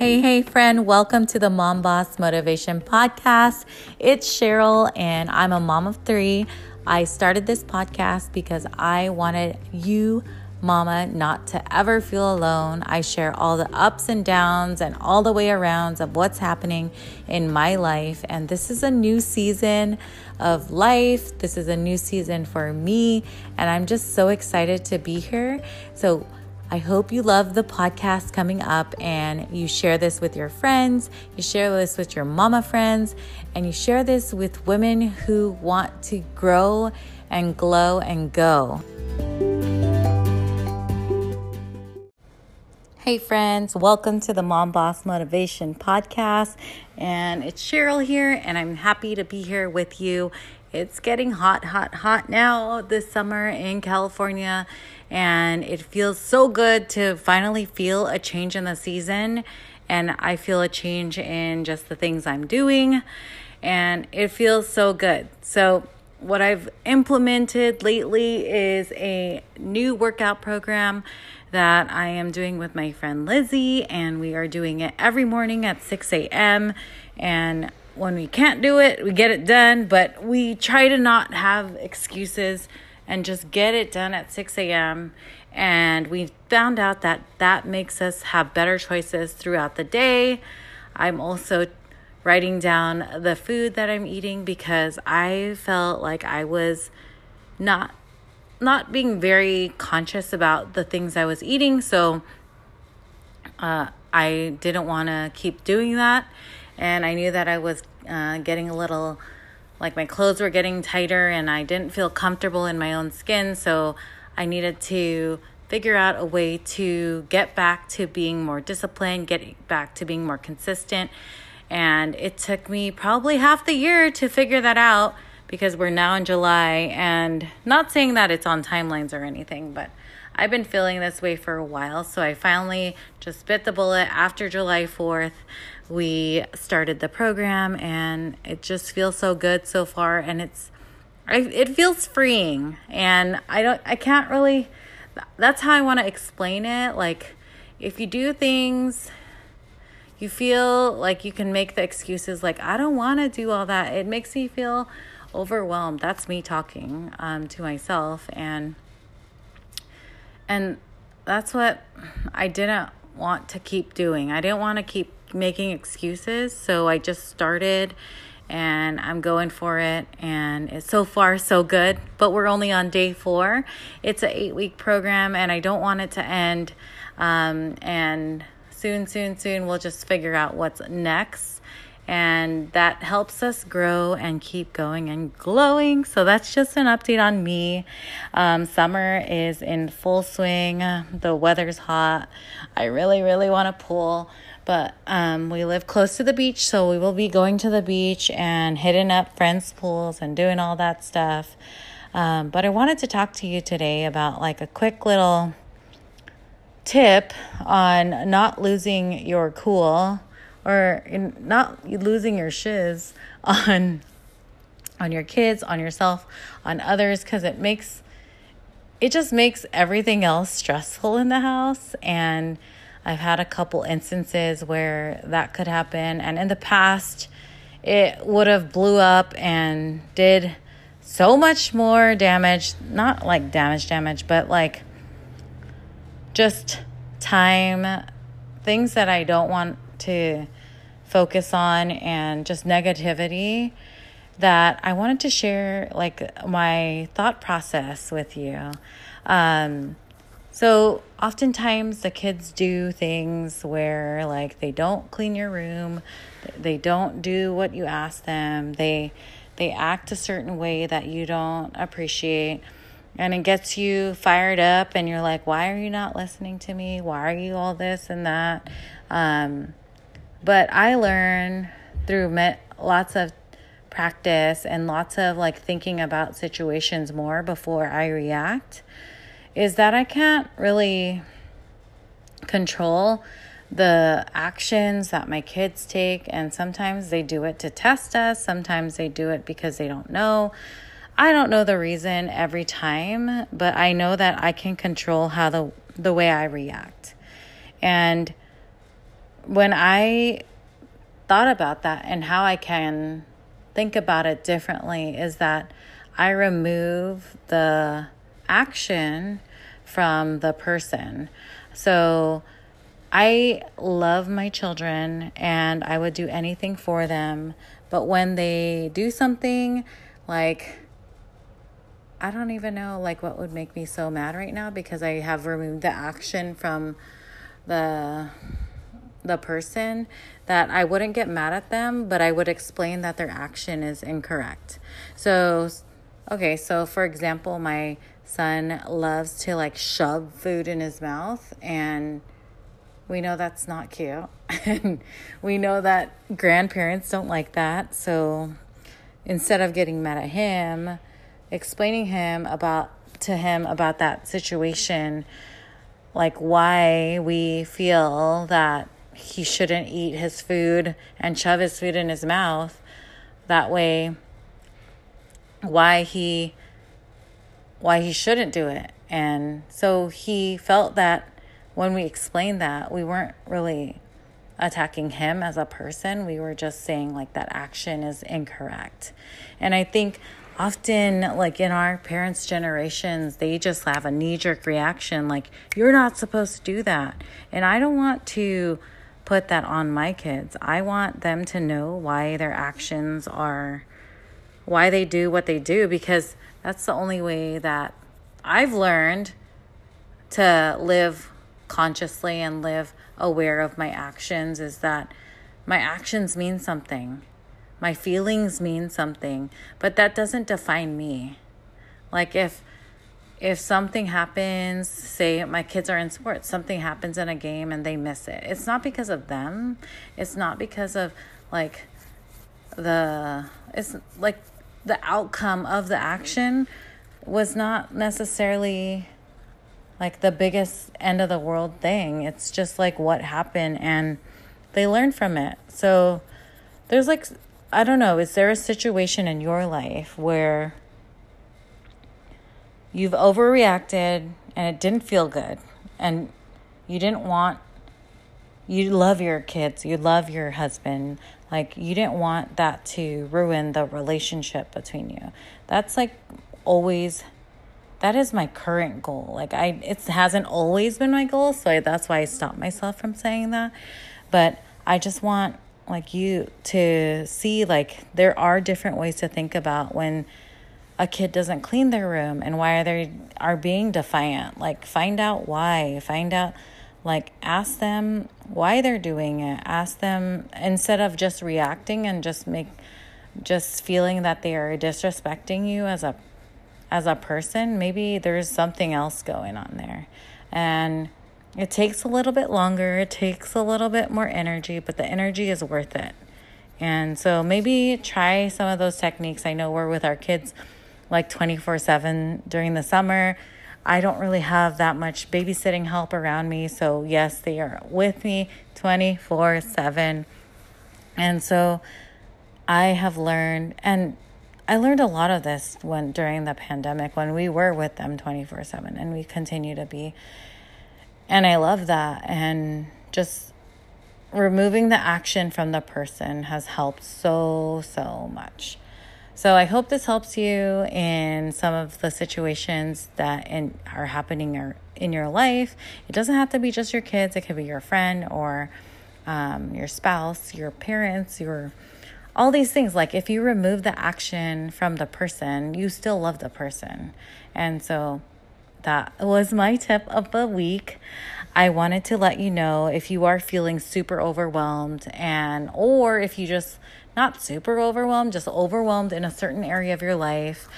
Hey, hey, friend, welcome to the Mom Boss Motivation Podcast. It's Cheryll, and I'm a mom of three. I started this podcast because I wanted you, mama, not to ever feel alone. I share all the ups and downs and all the way arounds of what's happening in my life. And this is a new season of life. This is a new season for me, and I'm just so excited to be here. So, I hope you love the podcast coming up and you share this with your friends, you share this with your mama friends, and you share this with women who want to grow and glow and go. Hey, friends, welcome to the Mom Boss Motivation Podcast. And it's Cheryll here, and I'm happy to be here with you. It's getting hot, hot, hot now this summer in California and it feels so good to finally feel a change in the season. And I feel a change in just the things I'm doing, and it feels so good. So, what I've implemented lately is a new workout program that I am doing with my friend Lizzie, and we are doing it every morning at 6 a.m. And when we can't do it, we get it done, but we try to not have excuses and just get it done at 6 a.m. And we found out that that makes us have better choices throughout the day. I'm also writing down the food that I'm eating because I felt like I was not not being very conscious about the things I was eating. So uh, I didn't want to keep doing that. And I knew that I was uh, getting a little like my clothes were getting tighter and I didn't feel comfortable in my own skin. So I needed to figure out a way to get back to being more disciplined, get back to being more consistent. And it took me probably half the year to figure that out because we're now in July. And not saying that it's on timelines or anything, but I've been feeling this way for a while. So I finally just bit the bullet after July 4th we started the program and it just feels so good so far and it's it feels freeing and i don't i can't really that's how i want to explain it like if you do things you feel like you can make the excuses like i don't want to do all that it makes me feel overwhelmed that's me talking um, to myself and and that's what i didn't want to keep doing i didn't want to keep making excuses. So I just started and I'm going for it. And it's so far so good, but we're only on day four. It's an eight week program and I don't want it to end. Um, and soon, soon, soon, we'll just figure out what's next. And that helps us grow and keep going and glowing. So that's just an update on me. Um, summer is in full swing. The weather's hot. I really, really want to pull. But um, we live close to the beach, so we will be going to the beach and hitting up friends' pools and doing all that stuff. Um, but I wanted to talk to you today about like a quick little tip on not losing your cool or not losing your shiz on on your kids, on yourself, on others cuz it makes it just makes everything else stressful in the house and I've had a couple instances where that could happen. And in the past, it would have blew up and did so much more damage. Not like damage, damage, but like just time, things that I don't want to focus on, and just negativity that I wanted to share like my thought process with you. Um, so, oftentimes the kids do things where like they don't clean your room, they don't do what you ask them. They they act a certain way that you don't appreciate and it gets you fired up and you're like why are you not listening to me why are you all this and that um, but i learn through met, lots of practice and lots of like thinking about situations more before i react is that I can't really control the actions that my kids take, and sometimes they do it to test us, sometimes they do it because they don't know. I don't know the reason every time, but I know that I can control how the the way I react. And when I thought about that and how I can think about it differently is that I remove the action from the person. So I love my children and I would do anything for them. But when they do something like, I don't even know like what would make me so mad right now because I have removed the action from the the person that I wouldn't get mad at them, but I would explain that their action is incorrect. So okay, so for example, my son loves to like shove food in his mouth and we know that's not cute. and we know that grandparents don't like that. So instead of getting mad at him, explaining him about to him about that situation, like why we feel that he shouldn't eat his food and shove his food in his mouth. That way why he why he shouldn't do it. And so he felt that when we explained that, we weren't really attacking him as a person. We were just saying like that action is incorrect. And I think often like in our parents' generations, they just have a knee jerk reaction like you're not supposed to do that. And I don't want to put that on my kids. I want them to know why their actions are why they do what they do because that's the only way that I've learned to live consciously and live aware of my actions is that my actions mean something. My feelings mean something, but that doesn't define me. Like if if something happens, say my kids are in sports, something happens in a game and they miss it. It's not because of them. It's not because of like the it's like the outcome of the action was not necessarily like the biggest end of the world thing. It's just like what happened and they learned from it. So there's like I don't know, is there a situation in your life where you've overreacted and it didn't feel good and you didn't want you love your kids, you love your husband, like you didn't want that to ruin the relationship between you. That's like always that is my current goal. Like I it hasn't always been my goal, so that's why I stopped myself from saying that. But I just want like you to see like there are different ways to think about when a kid doesn't clean their room and why are they are being defiant. Like find out why. Find out like ask them why they're doing it. Ask them instead of just reacting and just make just feeling that they are disrespecting you as a as a person, maybe there's something else going on there. And it takes a little bit longer, it takes a little bit more energy, but the energy is worth it. And so maybe try some of those techniques. I know we're with our kids like 24 7 during the summer. I don't really have that much babysitting help around me. So, yes, they are with me 24 7. And so I have learned, and I learned a lot of this when during the pandemic when we were with them 24 7 and we continue to be. And I love that. And just removing the action from the person has helped so, so much. So I hope this helps you in some of the situations that in, are happening in your life. It doesn't have to be just your kids, it could be your friend or um, your spouse, your parents, your all these things. Like if you remove the action from the person you still love the person. And so that was my tip of the week. I wanted to let you know if you are feeling super overwhelmed and or if you just not super overwhelmed just overwhelmed in a certain area of your life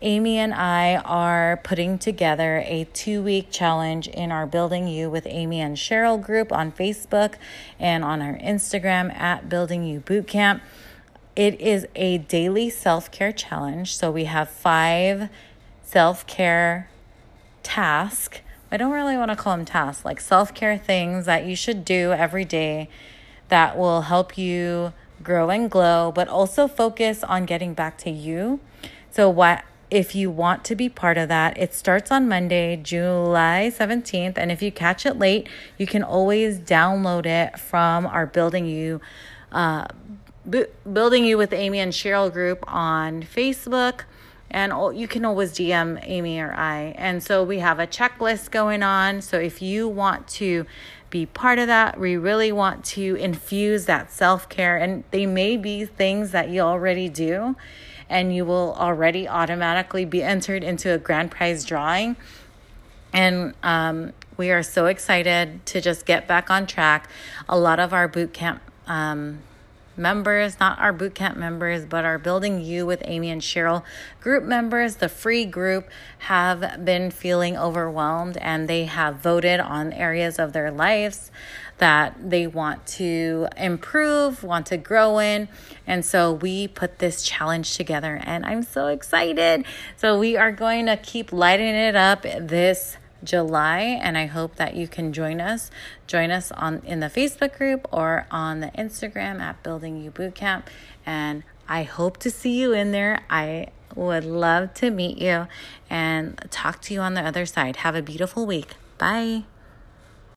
Amy and I are putting together a two week challenge in our Building You with Amy and Cheryll group on Facebook and on our Instagram at Building You Bootcamp. It is a daily self care challenge. So we have five self care tasks. I don't really want to call them tasks, like self care things that you should do every day that will help you grow and glow, but also focus on getting back to you. So, what if you want to be part of that, it starts on Monday, July 17th. And if you catch it late, you can always download it from our Building You. Uh, Building You with Amy and Cheryll group on Facebook and you can always DM Amy or I. And so we have a checklist going on. So if you want to be part of that, we really want to infuse that self care. And they may be things that you already do, and you will already automatically be entered into a grand prize drawing. And um, we are so excited to just get back on track. A lot of our boot camp um, members, not our bootcamp members, but our Building You with Amy and Cheryll group members, the free group, have been feeling overwhelmed and they have voted on areas of their lives that they want to improve, want to grow in. And so we put this challenge together and I'm so excited. So we are going to keep lighting it up this July and I hope that you can join us. Join us on in the Facebook group or on the Instagram at Building You Bootcamp and I hope to see you in there. I would love to meet you and talk to you on the other side. Have a beautiful week. Bye.